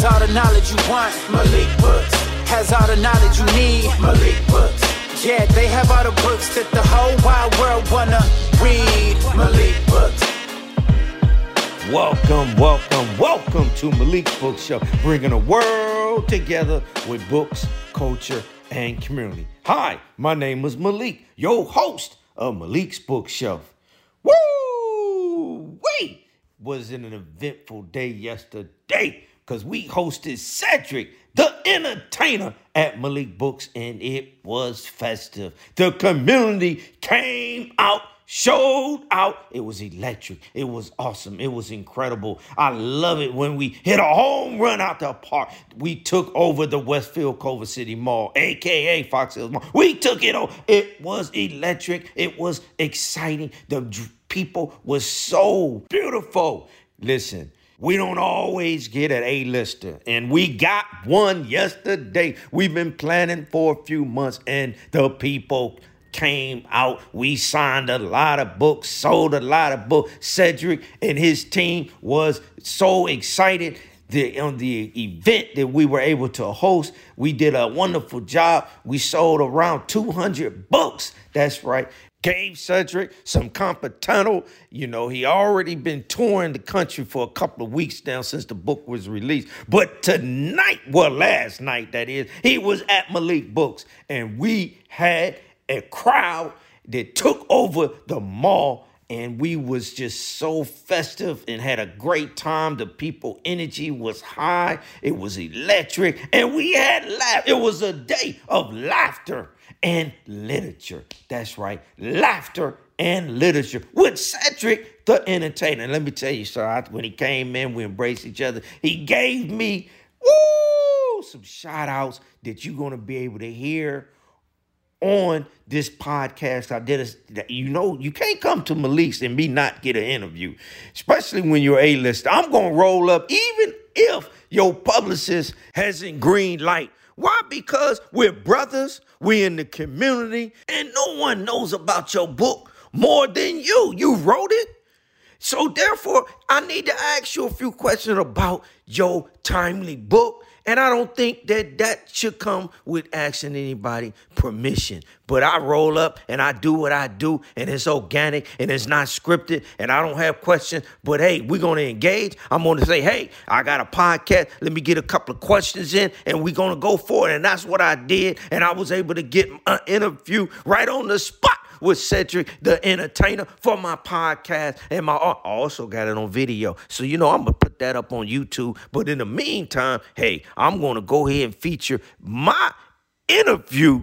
Has all the knowledge you want. Malik Books. Has all the knowledge you need. Malik Books. Yeah, they have all the books that the whole wide world wanna read. Malik Books. Welcome, welcome, welcome to Malik's Bookshelf, bringing the world together with books, culture, and community. Hi, my name is Malik, your host of Malik's Bookshelf. Woo! Wait! Was it an eventful day yesterday? Because we hosted Cedric, the entertainer, at Malik Books, and it was festive. The community came out showed out. It was electric. It was awesome. It was incredible. I love it when we hit a home run out the park. We took over the Westfield Culver City Mall, aka Fox Hills Mall. We took it over. It was electric. It was exciting. The people was so beautiful. Listen. We don't always get an A-lister, and we got one yesterday. We've been planning for a few months, and the people came out. We signed a lot of books, sold a lot of books. Cedric and his team was so excited. The, on the event that we were able to host, we did a wonderful job. We sold around 200 books. That's right. Gave Cedric some competento. You know, he already been touring the country for a couple of weeks now since the book was released. But tonight, well, last night that is, he was at Malik Books, and we had a crowd that took over the mall and we was just so festive and had a great time. The people energy was high. It was electric and we had laugh it was a day of laughter and literature. That's right laughter and literature with cedric the entertainer. Let me tell you sir when he came in we embraced each other. He gave me woo, some shout outs that you're to be able to hear on this podcast. I did a, you know, you can't come to Malik's and me not get an interview, especially when you're a list. I'm gonna roll up, even if your publicist hasn't green light. Why? Because we're brothers, we're in the community, and no one knows about your book more than you. You wrote it. So therefore, I need to ask you a few questions about your timely book and I don't think that that should come with asking anybody permission. But I roll up and I do what I do, and it's organic and it's not scripted, and I don't have questions. But hey, we're gonna engage. I'm gonna say, hey, I got a podcast. Let me get a couple of questions in, and we're gonna go for it. And that's what I did. And I was able to get an interview right on the spot with Cedric the Entertainer for my podcast and my I also got it on video. So you know I'm gonna put that up on YouTube. But in the meantime, hey, I'm gonna go ahead and feature my interview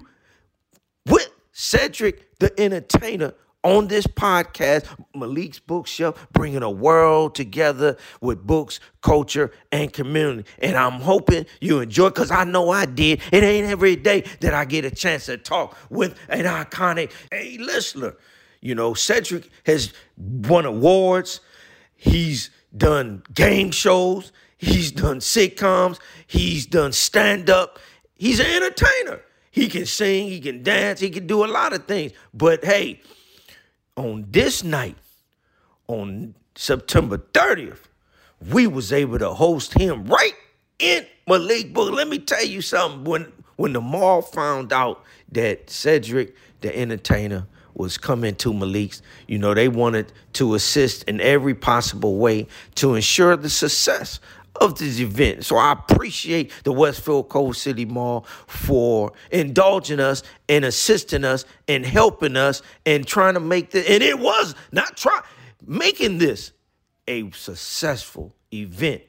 with Cedric the Entertainer on this podcast, Malik's Bookshelf, bringing a world together with books, culture, and community. And I'm hoping you enjoy because I know I did. It ain't every day that I get a chance to talk with an iconic A listener. You know, Cedric has won awards, he's done game shows, he's done sitcoms, he's done stand up, he's an entertainer. He can sing, he can dance, he can do a lot of things. But hey, on this night, on September 30th, we was able to host him right in Malik Book. Let me tell you something. When when the mall found out that Cedric, the entertainer, was coming to Malik's, you know, they wanted to assist in every possible way to ensure the success of this event. So I appreciate the Westfield Culver City Mall for indulging us and assisting us and helping us and trying to make this. And it was not try making this a successful event.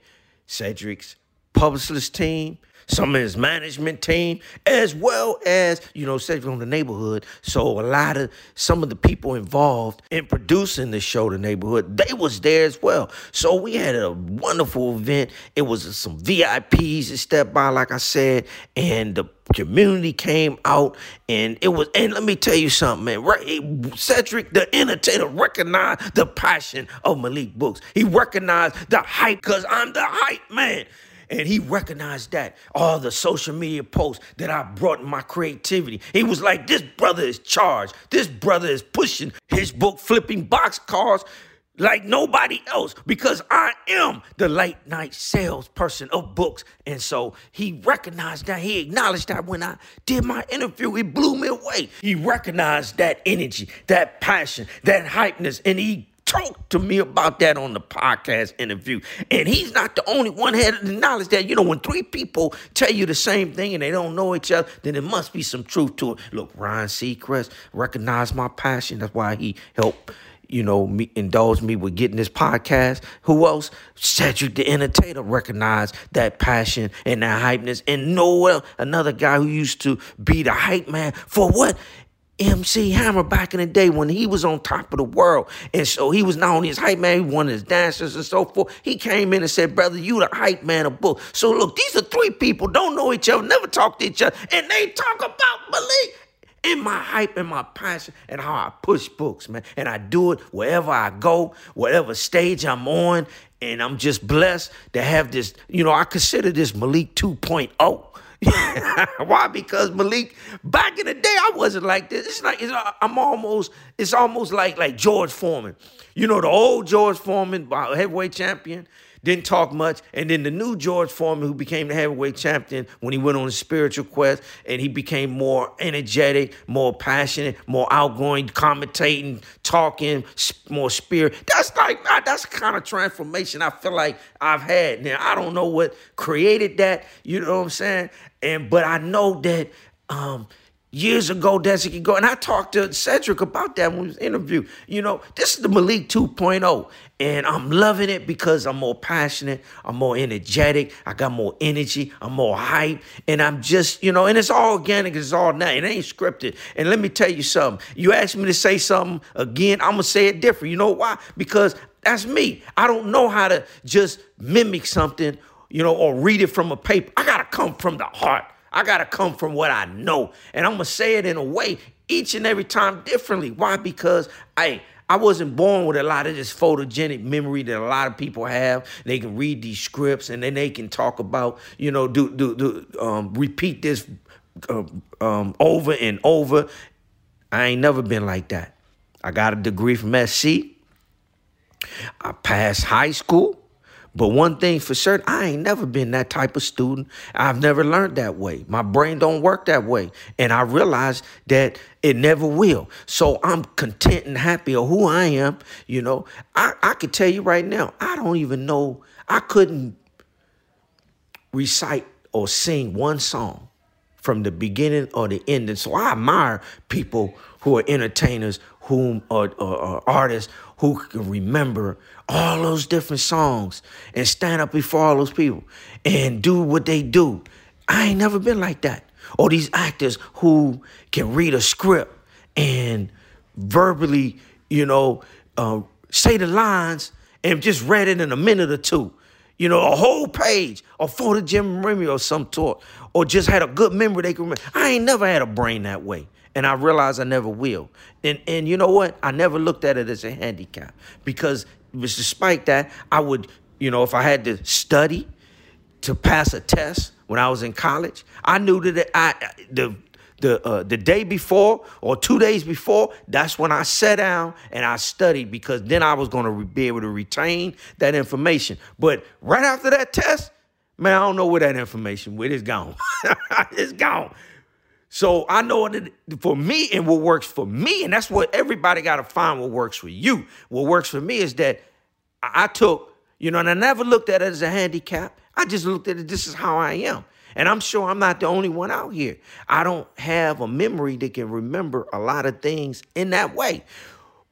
Cedric's publicist team, some of his management team, as well as, you know, Cedric on the neighborhood. So a lot of some of the people involved in producing the show, The Neighborhood, they was there as well. So we had a wonderful event. It was some VIPs that stepped by, like I said, and the community came out and it was and let me tell you something man cedric the entertainer recognized the passion of malik books he recognized the hype because i'm the hype man and he recognized that. All the social media posts that I brought my creativity. He was like, this brother is charged. This brother is pushing his book, Flipping Boxcars. like nobody else because I am the late night salesperson of books. And so he recognized that. He acknowledged that when I did my interview, it blew me away. He recognized that energy, that passion, that hypeness, and he talked to me about that on the podcast interview. And he's not the only one had the knowledge that, you know, when three people tell you the same thing and they don't know each other, then there must be some truth to it. Look, Ryan Seacrest recognized my passion. That's why he helped you know, me, indulge me with getting this podcast. Who else? Cedric the Entertainer recognized that passion and that hypeness. And Noel, another guy who used to be the hype man for what? MC Hammer back in the day when he was on top of the world. And so he was not only his hype man, he one of his dancers and so forth. He came in and said, Brother, you the hype man of book. So look, these are three people, don't know each other, never talk to each other, and they talk about Malik in my hype and my passion and how I push books, man. And I do it wherever I go, whatever stage I'm on. And I'm just blessed to have this, you know, I consider this Malik 2.0. Why? Because Malik, back in the day, I wasn't like this. It's like it's, uh, I'm almost. It's almost like like George Foreman. You know, the old George Foreman, uh, heavyweight champion didn't talk much. And then the new George Foreman, who became the heavyweight champion when he went on a spiritual quest and he became more energetic, more passionate, more outgoing, commentating, talking, more spirit. That's like, that's kind of transformation I feel like I've had. Now, I don't know what created that, you know what I'm saying? And, but I know that, um, years ago, decade ago, and I talked to Cedric about that when we was interviewed. You know, this is the Malik 2.0, and I'm loving it because I'm more passionate, I'm more energetic, I got more energy, I'm more hype, and I'm just, you know, and it's all organic, it's all now, it ain't scripted. And let me tell you something. You ask me to say something again, I'm gonna say it different. You know why? Because that's me. I don't know how to just mimic something, you know, or read it from a paper. I gotta come from the heart. I got to come from what I know. And I'm going to say it in a way each and every time differently. Why? Because I I wasn't born with a lot of this photogenic memory that a lot of people have. They can read these scripts and then they can talk about, you know, do do do um, repeat this uh, um, over and over. I ain't never been like that. I got a degree from SC. I passed high school. But one thing for certain, I ain't never been that type of student. I've never learned that way. My brain don't work that way. And I realize that it never will. So I'm content and happy of who I am. You know, I, I can tell you right now, I don't even know, I couldn't recite or sing one song from the beginning or the end. And so I admire people who are entertainers, whom are, are, are artists who can remember all those different songs and stand up before all those people and do what they do. I ain't never been like that. Or these actors who can read a script and verbally, you know, uh, say the lines and just read it in a minute or two. You know, a whole page or photo Jim Remy or some sort, or just had a good memory they can remember. I ain't never had a brain that way and I realize I never will. And and you know what? I never looked at it as a handicap because despite that, I would, you know, if I had to study to pass a test when I was in college, I knew that I the the uh, the day before or two days before, that's when I sat down and I studied because then I was going to be able to retain that information. But right after that test, man, I don't know where that information went. It's gone. it's gone. So I know that for me and what works for me, and that's what everybody got to find what works for you. What works for me is that I took, you know, and I never looked at it as a handicap. I just looked at it, this is how I am. And I'm sure I'm not the only one out here. I don't have a memory that can remember a lot of things in that way.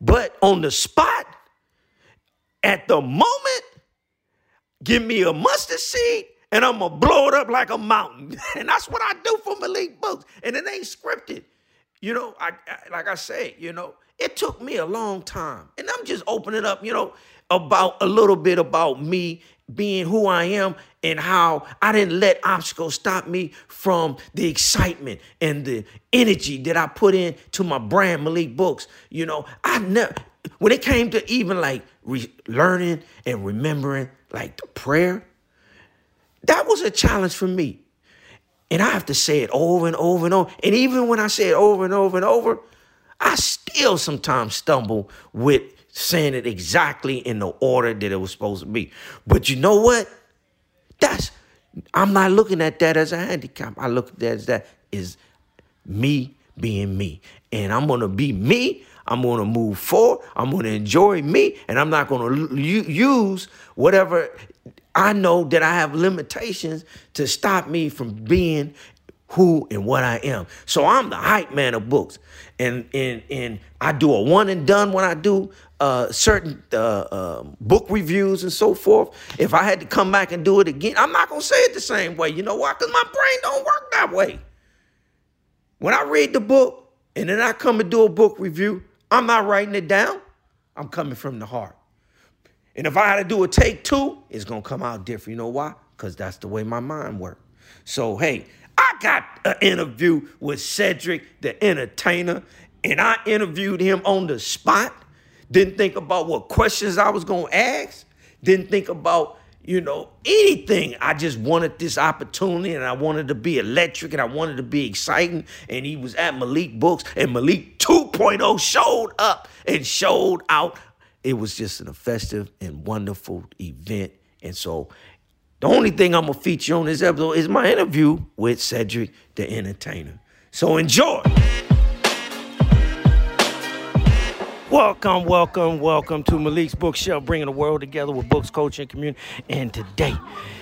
But on the spot, at the moment, give me a mustard seed and I'm gonna blow it up like a mountain. and that's what I do for Malik Books. And it ain't scripted. You know, I, I, like I say, you know, it took me a long time. And I'm just opening up, you know, about a little bit about me being who I am and how I didn't let obstacles stop me from the excitement and the energy that I put in to my brand Malik Books. You know, I never when it came to even like re- learning and remembering like the prayer, that was a challenge for me. And I have to say it over and over and over. And even when I say it over and over and over, I still sometimes stumble with saying it exactly in the order that it was supposed to be. But you know what? That's I'm not looking at that as a handicap. I look at that as that is me being me. And I'm gonna be me. I'm gonna move forward. I'm gonna enjoy me, and I'm not gonna use whatever I know that I have limitations to stop me from being who and what I am. So I'm the hype man of books. And and and I do a one and done when I do uh, certain uh, uh, book reviews and so forth. If I had to come back and do it again, I'm not gonna say it the same way. You know why? Because my brain don't work that way. When I read the book and then I come and do a book review, I'm not writing it down. I'm coming from the heart. And if I had to do a take two, it's gonna come out different. You know why? Because that's the way my mind works. So hey, I got an interview with Cedric the entertainer, and I interviewed him on the spot. Didn't think about what questions I was gonna ask. Didn't think about you know anything. I just wanted this opportunity, and I wanted to be electric, and I wanted to be exciting. And he was at Malik Books, and Malik 2.0 showed up and showed out. It was just an festive and wonderful event, and so the only thing I'm gonna feature on this episode is my interview with Cedric the Entertainer. So enjoy. Welcome, welcome, welcome to Malik's Bookshelf, bringing the world together with books, culture, and community. And today,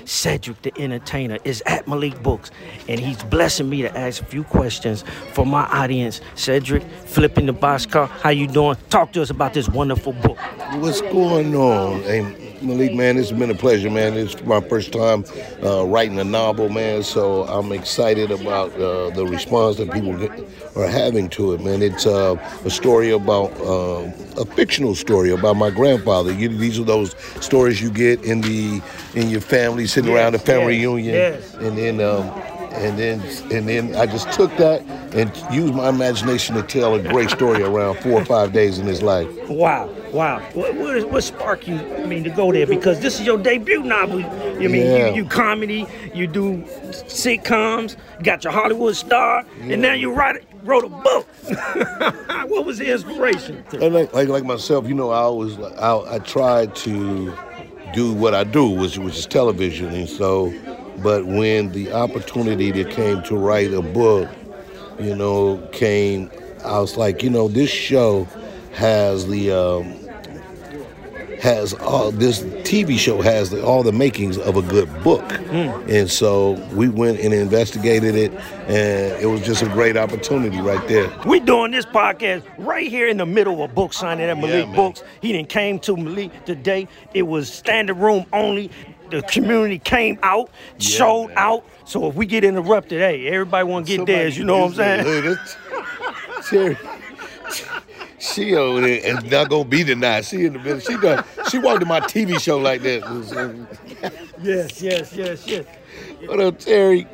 Cedric the Entertainer is at Malik Books, and he's blessing me to ask a few questions for my audience. Cedric, flipping the boxcar, how you doing? Talk to us about this wonderful book. What's going on? Hey, Malik, man, it's been a pleasure, man. It's my first time uh, writing a novel, man, so I'm excited about uh, the response that people get, are having to it, man. It's uh, a story about uh, a fictional story about my grandfather. You, these are those stories you get in the in your family sitting yes, around the family yes, reunion, yes. and then. Um, and then and then I just took that and used my imagination to tell a great story around four or five days in his life. Wow, wow. What, what, what sparked you? I mean, to go there because this is your debut novel. You mean yeah. you, you, comedy, you do sitcoms, you got your Hollywood star, yeah. and now you write wrote a book. what was the inspiration? Like, like, like myself, you know, I always I, I tried to do what I do, which which is television, and so but when the opportunity that came to write a book, you know, came, I was like, you know, this show has the um, has all this TV show has the, all the makings of a good book, mm. and so we went and investigated it, and it was just a great opportunity right there. We doing this podcast right here in the middle of a book signing at Malik yeah, Books. He didn't came to Malik today. It was standing room only the community came out, yeah, showed man. out. So if we get interrupted, hey, everybody want to get theirs. You know what I'm saying? she over there and not gonna be denied. She in the middle. She done. She wanted my TV show like that. yes, yes, yes, yes. What up, Terry?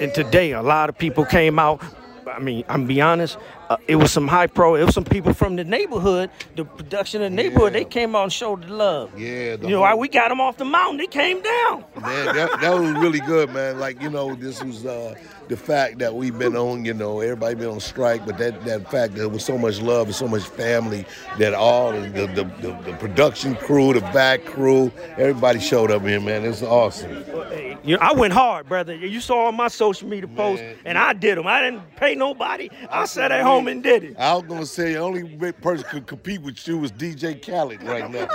And today, a lot of people came out. I mean, I'm be honest. Uh, it was some high pro. It was some people from the neighborhood, the production of the neighborhood. Yeah. They came out and showed the love. Yeah, the you know, whole... we got them off the mountain. They came down. Man, that, that was really good, man. Like you know, this was uh, the fact that we've been on. You know, everybody been on strike, but that that fact that there was so much love and so much family that all the the, the, the, production crew, the back crew, everybody showed up here, man. It's awesome. You know, I went hard, brother. You saw all my social media posts, and I did them. I didn't pay nobody. I, I sat at home and did it. I was gonna say the only person could compete with you was DJ Khaled right now.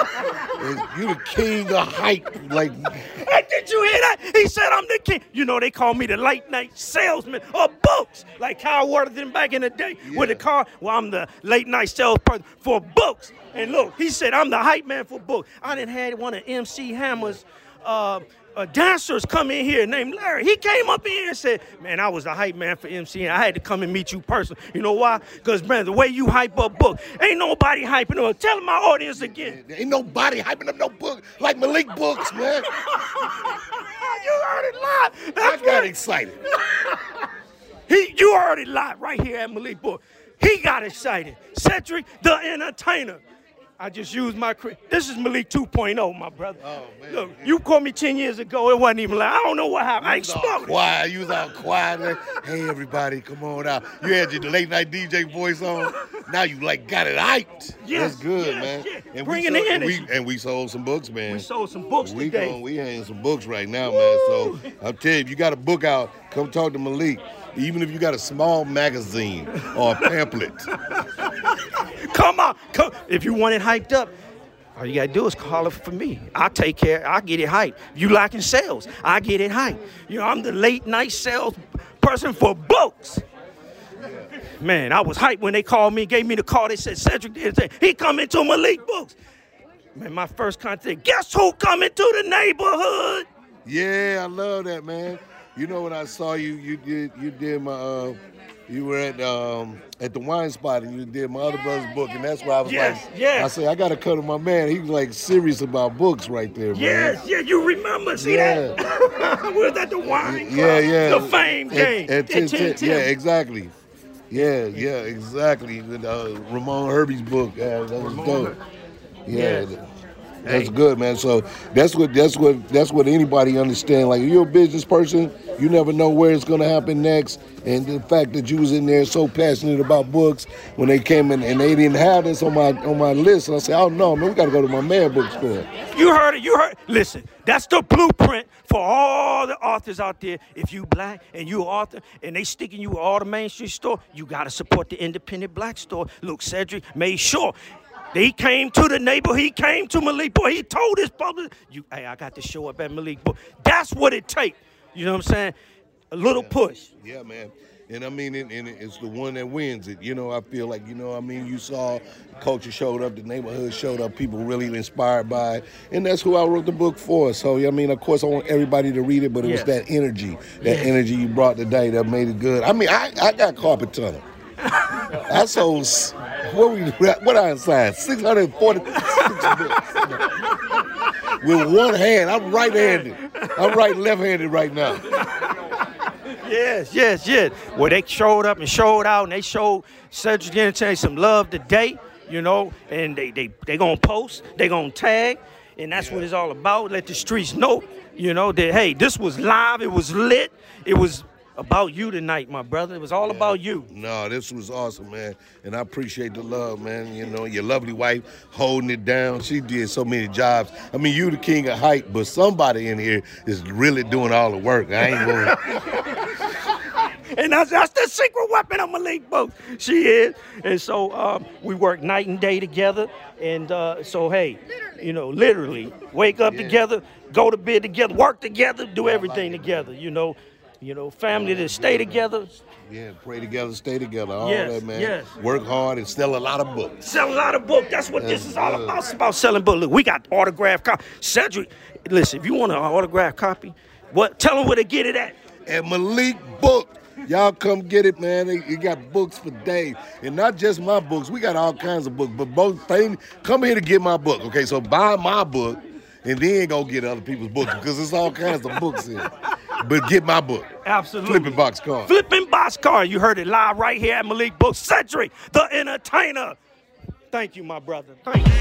you the king of hype, like. Hey, did you hear that? He said I'm the king. You know they call me the late night salesman of books, like Cal Worthington back in the day yeah. with the car. Well, I'm the late night salesperson for books. And look, he said I'm the hype man for books. I didn't had one of MC Hammer's. Uh, uh, dancers come in here named Larry. He came up in here and said, Man, I was the hype man for MC, and I had to come and meet you personally. You know why? Because, man, the way you hype up book, ain't nobody hyping up. Tell my audience again. Ain't nobody hyping up no book like Malik Books, man. you heard it live. That's I got excited. he, you heard it live right here at Malik Book. He got excited. Cedric, the entertainer. I just used my. This is Malik 2.0, my brother. Oh, man. Look, you called me 10 years ago. It wasn't even like, I don't know what happened. I ain't smoking. Quiet. You was all quiet. Like, hey, everybody, come on out. You had your late night DJ voice on. Now you like got it hyped. Yes, That's good, yes, man. yes. And Bringing we the sold, energy. And we, and we sold some books, man. We sold some books we today. Going, we ain't some books right now, man. So I'm telling you, if you got a book out, come talk to Malik. Even if you got a small magazine or a pamphlet. Come on. Come. If you want it hyped up, all you gotta do is call it for me. I'll take care. I'll get it hyped. You lacking sales, I get it hyped. You know, I'm the late night sales person for books. Man, I was hyped when they called me, gave me the call. They said Cedric did say he coming to Malik Books. Man, my first contact. Guess who coming to the neighborhood? Yeah, I love that, man. You know when I saw you, you did you did my uh, you were at um, at the wine spot and you did my other brother's book, and that's why I was Yes, like, yes. I said I got to cut to my man. He was like serious about books right there, man. Yes, yeah, you remember? See Yeah. that? we was at the wine club, Yeah, yeah. the fame game. at At 10, 10, 10. Yeah, exactly. Yeah, yeah, exactly. Uh, Ramon Herbie's book, yeah, that was dope. Yeah, Yes. That's good, man. So that's what that's what that's what anybody understand. Like if you're a business person, you never know where it's gonna happen next. And the fact that you was in there so passionate about books when they came in and they didn't have this on my on my list, and I said, oh no, man, we gotta go to my man bookstore. You heard it. You heard. Listen, that's the blueprint for all the authors out there. If you black and you author, and they sticking you all the mainstream store, you gotta support the independent black store. Look, Cedric made sure. He came to the neighborhood. He came to Malik Boy. He told his brother, "You, hey, I got to show up at Malik Boy." That's what it takes. You know what I'm saying? A little push. Yeah, man. And I mean, and, and it's the one that wins it. You know, I feel like, you know, I mean, you saw culture showed up, the neighborhood showed up, people really inspired by it. And that's who I wrote the book for. So, I mean, of course, I want everybody to read it, but it Yes. was that energy, that Yes. energy you brought today that made it good. I mean, I, I got carpet tunnel. I sold, what we, what I signed? 646 books. With one hand, I'm right-handed. I'm right left-handed right now. Yes, yes, yes. Well, they showed up and showed out, and they showed Cedric the some love today, you know, and they they they gonna post, they gonna tag, and that's what it's all about. Let the streets know, you know, that hey, this was live, it was lit, it was about you tonight, my brother. It was all about you. No, this was awesome, man. And I appreciate the love, man. You know, your lovely wife holding it down. She did so many jobs. I mean, you the king of hype, but somebody in here is really doing all the work. I ain't going And that's, that's the secret weapon of Malik Books. She is. And so um, we work night and day together. And uh, so, hey, you know, literally wake up together, go to bed together, work together, do everything together. You know, you know, family to stay together, Yeah, pray together, stay together, all Yes, that, man. yes. Work hard and sell a lot of books. sell a lot of books. That's what this That's is all about. It's about selling books. Look, we got autograph copy. Cedric, listen, if you want an autograph copy, what? Tell them where to get it at. At Malik Book. Y'all come get it, man. You got books for days. And not just my books. We got all kinds of books. But both things, come here to get my book. Okay, so buy my book and then go get other people's books because there's all kinds of books here. But get my book. Absolutely. Flipping box car. Flipping Boxcar. You heard it live right here at Malik Books. Cedric, the entertainer. Thank you, my brother. Thank you.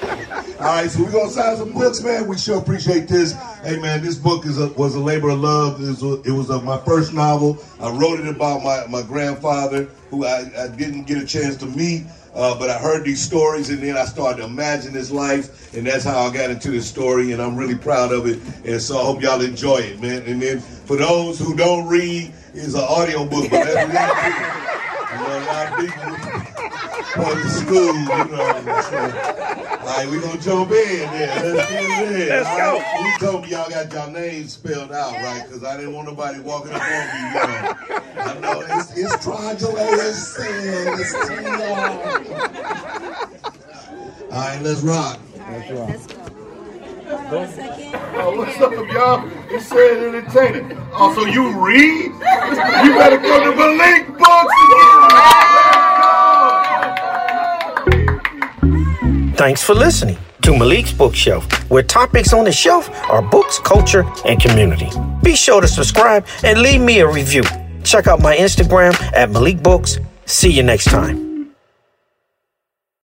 All right, so we're gonna sign some books, man. We sure appreciate this. Hey, man, this book is a, was a labor of love. It was, a, it was a, my first novel. I wrote it about my, my grandfather, who I, I didn't get a chance to meet, uh, but I heard these stories, and then I started to imagine his life, and that's how I got into this story, and I'm really proud of it. And so I hope y'all enjoy it, man. And then for those who don't read, it's an audio book, but that's a lot of people, you know, a lot of people going to school, you know. So, all right, we gonna jump in there. Let's get it in. Let's all go. right? You told me y'all got y'all names spelled out, right? Because I didn't want nobody walking up on me. You know. I know it's it's Trogelatus It's All right, let's rock. Let's go. Hold on a second. Oh, what's up, y'all? It's said entertaining. Also, you read? You better go to Malik Books. Thanks for listening to Malik's Bookshelf, where topics on the shelf are books, culture, and community. Be sure to subscribe and leave me a review. Check out my Instagram at Malik Books. See you next time.